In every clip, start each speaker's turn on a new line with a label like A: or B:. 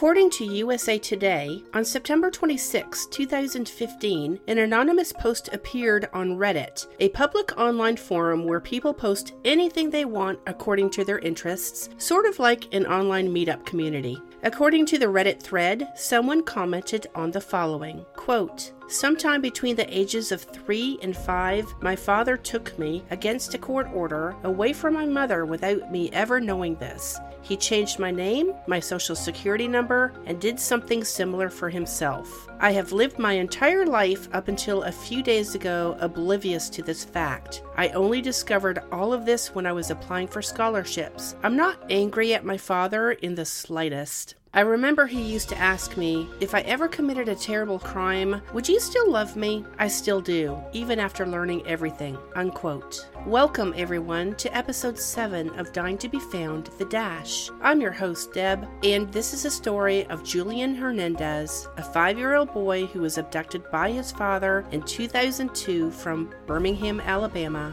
A: According to USA Today, on September 26, 2015, an anonymous post appeared on Reddit, a public online forum where people post anything they want according to their interests, sort of like an online meetup community. According to the Reddit thread, someone commented on the following quote, Sometime between the ages of three and five, my father took me, against a court order, away from my mother without me ever knowing this. He changed my name, my social security number, and did something similar for himself. I have lived my entire life up until a few days ago oblivious to this fact. I only discovered all of this when I was applying for scholarships. I'm not angry at my father in the slightest. I remember he used to ask me, if I ever committed a terrible crime, would you still love me? I still do, even after learning everything. Unquote. Welcome, everyone, to episode 7 of Dying to Be Found The Dash. I'm your host, Deb, and this is a story of Julian Hernandez, a five year old boy who was abducted by his father in 2002 from Birmingham, Alabama,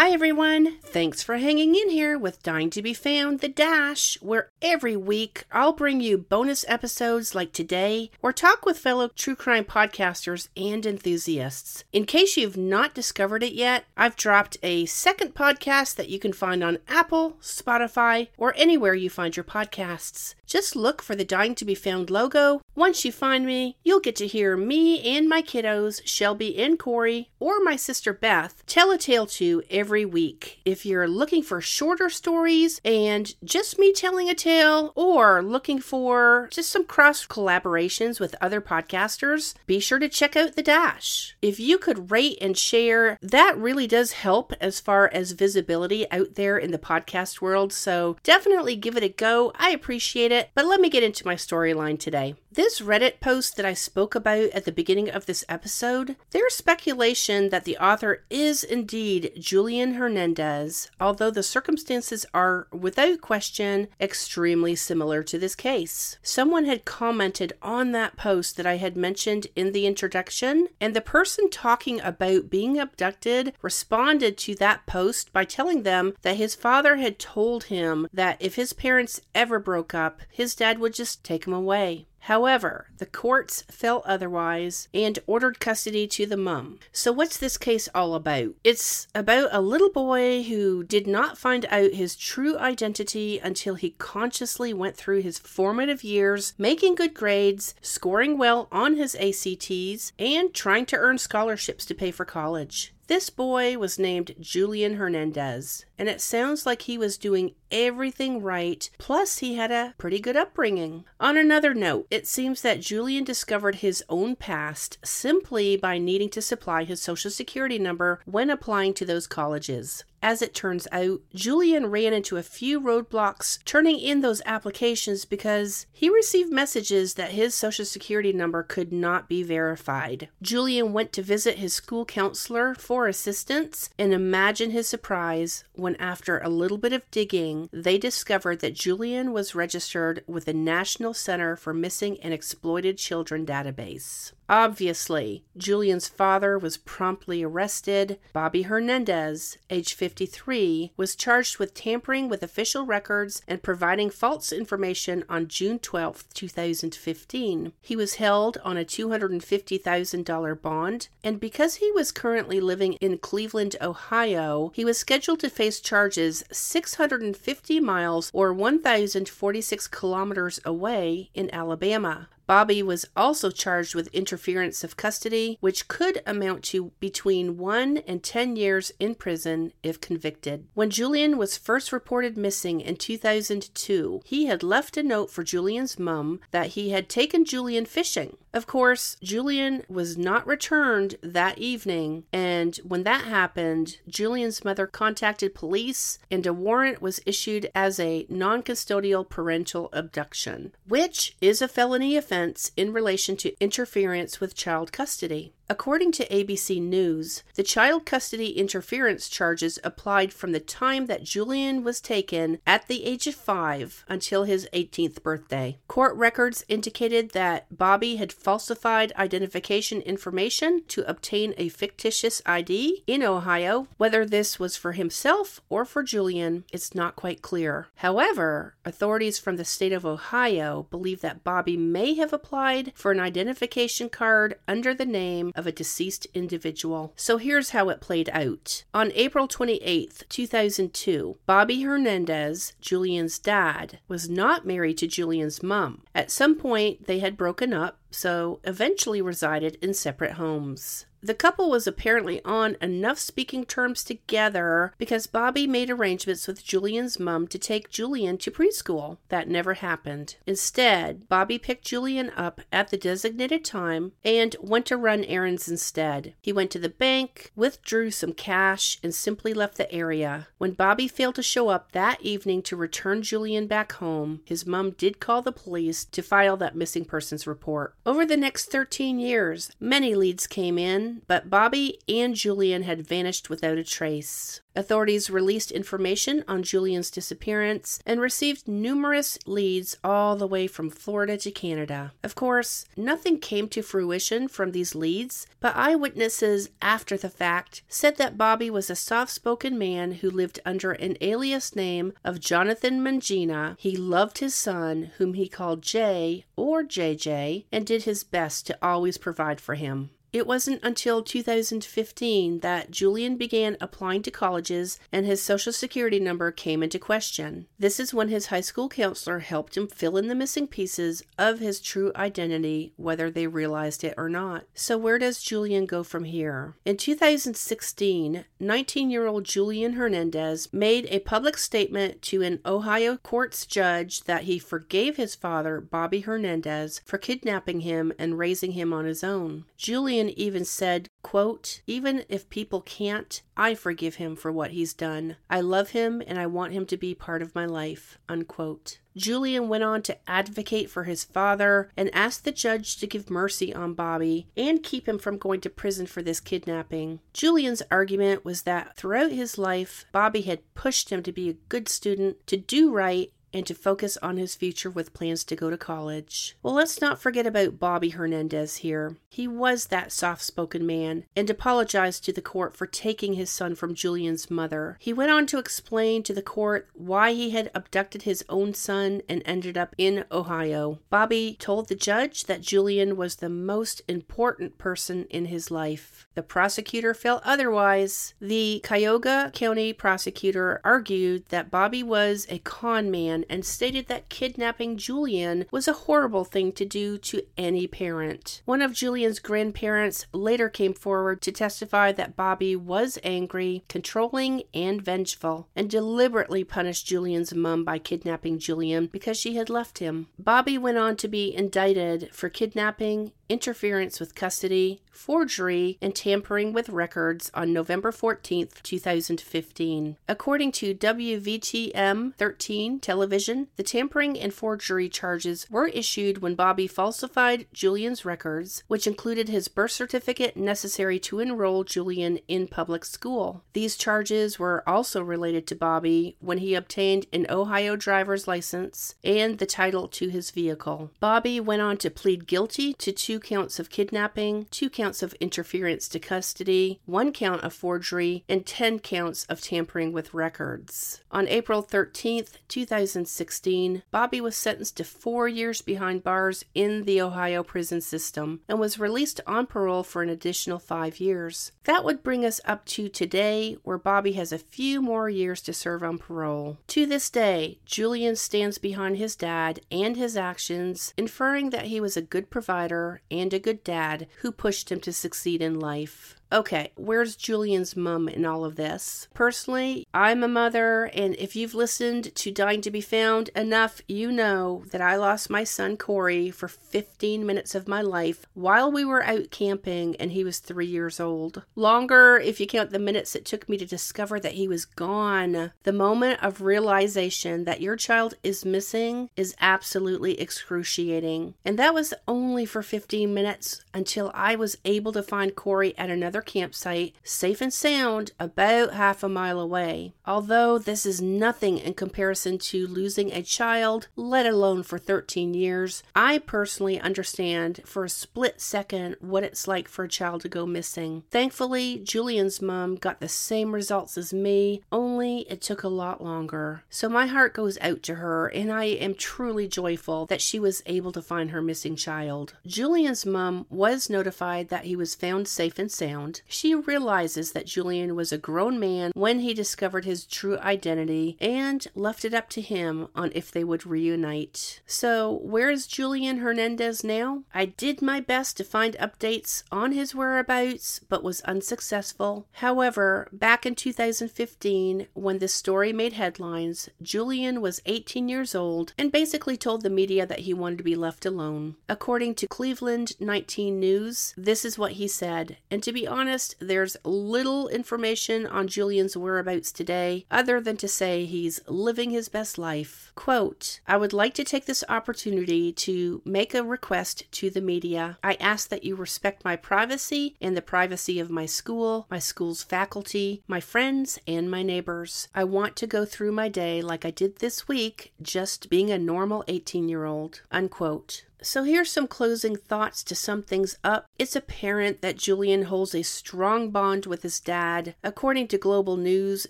A: Hi, everyone. Thanks for hanging in here with Dying to Be Found, The Dash, where every week I'll bring you bonus episodes like today or talk with fellow true crime podcasters and enthusiasts. In case you've not discovered it yet, I've dropped a second podcast that you can find on Apple, Spotify, or anywhere you find your podcasts. Just look for the Dying to Be Found logo. Once you find me, you'll get to hear me and my kiddos, Shelby and Corey, or my sister Beth, tell a tale to every week. If you're looking for shorter stories and just me telling a tale, or looking for just some cross collaborations with other podcasters, be sure to check out The Dash. If you could rate and share, that really does help as far as visibility out there in the podcast world. So definitely give it a go. I appreciate it. But let me get into my storyline today. This Reddit post that I spoke about at the beginning of this episode, there's speculation that the author is indeed Julian Hernandez, although the circumstances are, without question, extremely similar to this case. Someone had commented on that post that I had mentioned in the introduction, and the person talking about being abducted responded to that post by telling them that his father had told him that if his parents ever broke up, his dad would just take him away. However, the courts felt otherwise and ordered custody to the mum. So, what's this case all about? It's about a little boy who did not find out his true identity until he consciously went through his formative years, making good grades, scoring well on his ACTs, and trying to earn scholarships to pay for college. This boy was named Julian Hernandez, and it sounds like he was doing everything right, plus, he had a pretty good upbringing. On another note, it seems that Julian discovered his own past simply by needing to supply his social security number when applying to those colleges. As it turns out, Julian ran into a few roadblocks turning in those applications because he received messages that his social security number could not be verified. Julian went to visit his school counselor for assistance, and imagine his surprise when, after a little bit of digging, they discovered that Julian was registered with the National Center for Missing and Exploited Children database. Obviously, Julian's father was promptly arrested. Bobby Hernandez, age 53, was charged with tampering with official records and providing false information on June 12, 2015. He was held on a $250,000 bond, and because he was currently living in Cleveland, Ohio, he was scheduled to face charges 650 miles or 1,046 kilometers away in Alabama. Bobby was also charged with interference of custody, which could amount to between 1 and 10 years in prison if convicted. When Julian was first reported missing in 2002, he had left a note for Julian's mum that he had taken Julian fishing. Of course, Julian was not returned that evening, and when that happened, Julian's mother contacted police and a warrant was issued as a non custodial parental abduction, which is a felony offense in relation to interference with child custody. According to ABC News, the child custody interference charges applied from the time that Julian was taken at the age of five until his 18th birthday. Court records indicated that Bobby had falsified identification information to obtain a fictitious ID in Ohio. Whether this was for himself or for Julian, it's not quite clear. However, authorities from the state of Ohio believe that Bobby may have applied for an identification card under the name of a deceased individual. So here's how it played out. On April 28, 2002, Bobby Hernandez, Julian's dad, was not married to Julian's mom. At some point, they had broken up, so eventually resided in separate homes. The couple was apparently on enough speaking terms together because Bobby made arrangements with Julian's mom to take Julian to preschool. That never happened. Instead, Bobby picked Julian up at the designated time and went to run errands instead. He went to the bank, withdrew some cash, and simply left the area. When Bobby failed to show up that evening to return Julian back home, his mom did call the police to file that missing persons report. Over the next 13 years, many leads came in but Bobby and Julian had vanished without a trace. Authorities released information on Julian's disappearance and received numerous leads all the way from Florida to Canada. Of course, nothing came to fruition from these leads, but eyewitnesses after the fact said that Bobby was a soft spoken man who lived under an alias name of Jonathan Mangina. He loved his son, whom he called Jay or JJ, and did his best to always provide for him. It wasn't until 2015 that Julian began applying to colleges and his social security number came into question. This is when his high school counselor helped him fill in the missing pieces of his true identity, whether they realized it or not. So, where does Julian go from here? In 2016, 19 year old Julian Hernandez made a public statement to an Ohio court's judge that he forgave his father, Bobby Hernandez, for kidnapping him and raising him on his own. Julian Julian even said, quote, Even if people can't, I forgive him for what he's done. I love him and I want him to be part of my life. Unquote. Julian went on to advocate for his father and asked the judge to give mercy on Bobby and keep him from going to prison for this kidnapping. Julian's argument was that throughout his life, Bobby had pushed him to be a good student, to do right, and to focus on his future with plans to go to college. Well, let's not forget about Bobby Hernandez here. He was that soft spoken man and apologized to the court for taking his son from Julian's mother. He went on to explain to the court why he had abducted his own son and ended up in Ohio. Bobby told the judge that Julian was the most important person in his life. The prosecutor felt otherwise. The Cuyahoga County prosecutor argued that Bobby was a con man and stated that kidnapping Julian was a horrible thing to do to any parent. One of Julian's grandparents later came forward to testify that Bobby was angry, controlling, and vengeful, and deliberately punished Julian's mom by kidnapping Julian because she had left him. Bobby went on to be indicted for kidnapping interference with custody, forgery, and tampering with records on November 14, 2015. According to WVTM 13 television, the tampering and forgery charges were issued when Bobby falsified Julian's records, which included his birth certificate necessary to enroll Julian in public school. These charges were also related to Bobby when he obtained an Ohio driver's license and the title to his vehicle. Bobby went on to plead guilty to two two counts of kidnapping, two counts of interference to custody, one count of forgery, and 10 counts of tampering with records. On April 13th, 2016, Bobby was sentenced to four years behind bars in the Ohio prison system and was released on parole for an additional five years. That would bring us up to today, where Bobby has a few more years to serve on parole. To this day, Julian stands behind his dad and his actions, inferring that he was a good provider and a good dad who pushed him to succeed in life. Okay, where's Julian's mom in all of this? Personally, I'm a mother, and if you've listened to Dying to Be Found enough, you know that I lost my son Corey for 15 minutes of my life while we were out camping and he was three years old. Longer if you count the minutes it took me to discover that he was gone. The moment of realization that your child is missing is absolutely excruciating. And that was only for 15 minutes until I was able to find Corey at another campsite, safe and sound, about half a mile away. Although this is nothing in comparison to losing a child, let alone for 13 years, I personally understand for a split second what it's like for a child to go missing. Thankfully, Julian's mom got the same results as me, only it took a lot longer. So my heart goes out to her, and I am truly joyful that she was able to find her missing child. Julian's mom was notified that he was found safe and sound around, she realizes that Julian was a grown man when he discovered his true identity and left it up to him on if they would reunite. So, where is Julian Hernandez now? I did my best to find updates on his whereabouts, but was unsuccessful. However, back in 2015, when this story made headlines, Julian was 18 years old and basically told the media that he wanted to be left alone. According to Cleveland 19 News, this is what he said, and to be honest, there's little information on Julian's whereabouts today other than to say he's living his best life. Quote, I would like to take this opportunity to make a request to the media. I ask that you respect my privacy and the privacy of my school, my school's faculty, my friends, and my neighbors. I want to go through my day like I did this week, just being a normal 18 year old. Unquote. So here's some closing thoughts to sum things up. It's apparent that Julian holds a strong bond with his dad. According to Global News,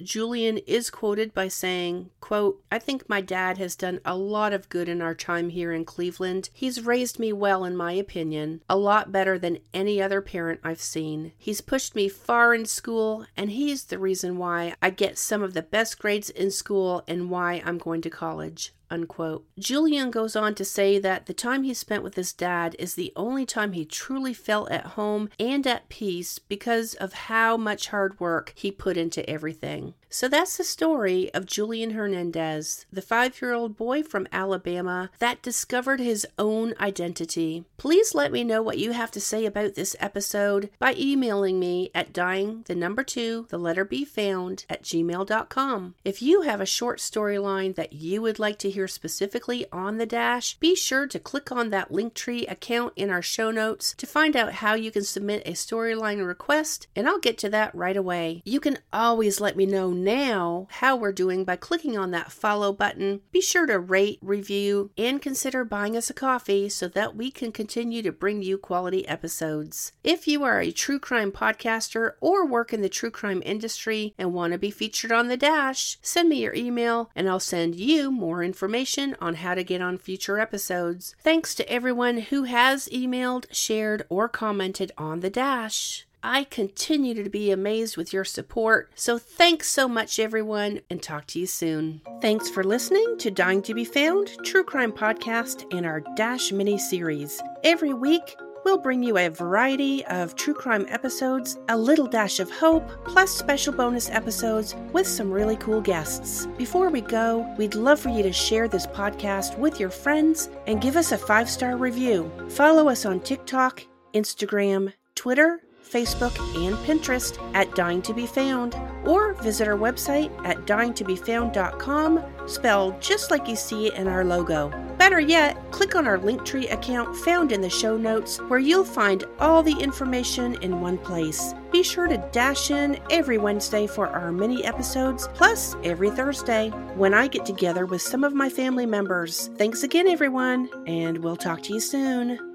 A: Julian is quoted by saying, quote, I think my dad has done a lot of good in our time here in Cleveland. He's raised me well in my opinion, a lot better than any other parent I've seen. He's pushed me far in school and he's the reason why I get some of the best grades in school and why I'm going to college. Unquote. Julian goes on to say that the time he spent with his dad is the only time he truly felt at home and at peace because of how much hard work he put into everything. So that's the story of Julian Hernandez, the five year old boy from Alabama that discovered his own identity. Please let me know what you have to say about this episode by emailing me at dying the number two, the letter B found at gmail.com. If you have a short storyline that you would like to hear specifically on the dash, be sure to click on that Linktree account in our show notes to find out how you can submit a storyline request, and I'll get to that right away. You can always let me know now how we're doing by clicking on that follow button. Be sure to rate, review, and consider buying us a coffee so that we can continue to bring you quality episodes. If you are a true crime podcaster or work in the true crime industry and want to be featured on the dash, send me your email and I'll send you more information on how to get on future episodes. Thanks to everyone who has emailed, shared, or commented on the dash. I continue to be amazed with your support. So thanks so much, everyone, and talk to you soon. Thanks for listening to Dying to Be Found, True Crime Podcast, and our Dash mini series. Every week, we'll bring you a variety of true crime episodes, a little dash of hope, plus special bonus episodes with some really cool guests. Before we go, we'd love for you to share this podcast with your friends and give us a five star review. Follow us on TikTok, Instagram, Twitter, Facebook, and Pinterest at Dying to Be Found, or visit our website at dyingtobefound.com, spelled just like you see it in our logo. Better yet, click on our Linktree account found in the show notes where you'll find all the information in one place. Be sure to dash in every Wednesday for our mini episodes, plus every Thursday when I get together with some of my family members. Thanks again, everyone, and we'll talk to you soon.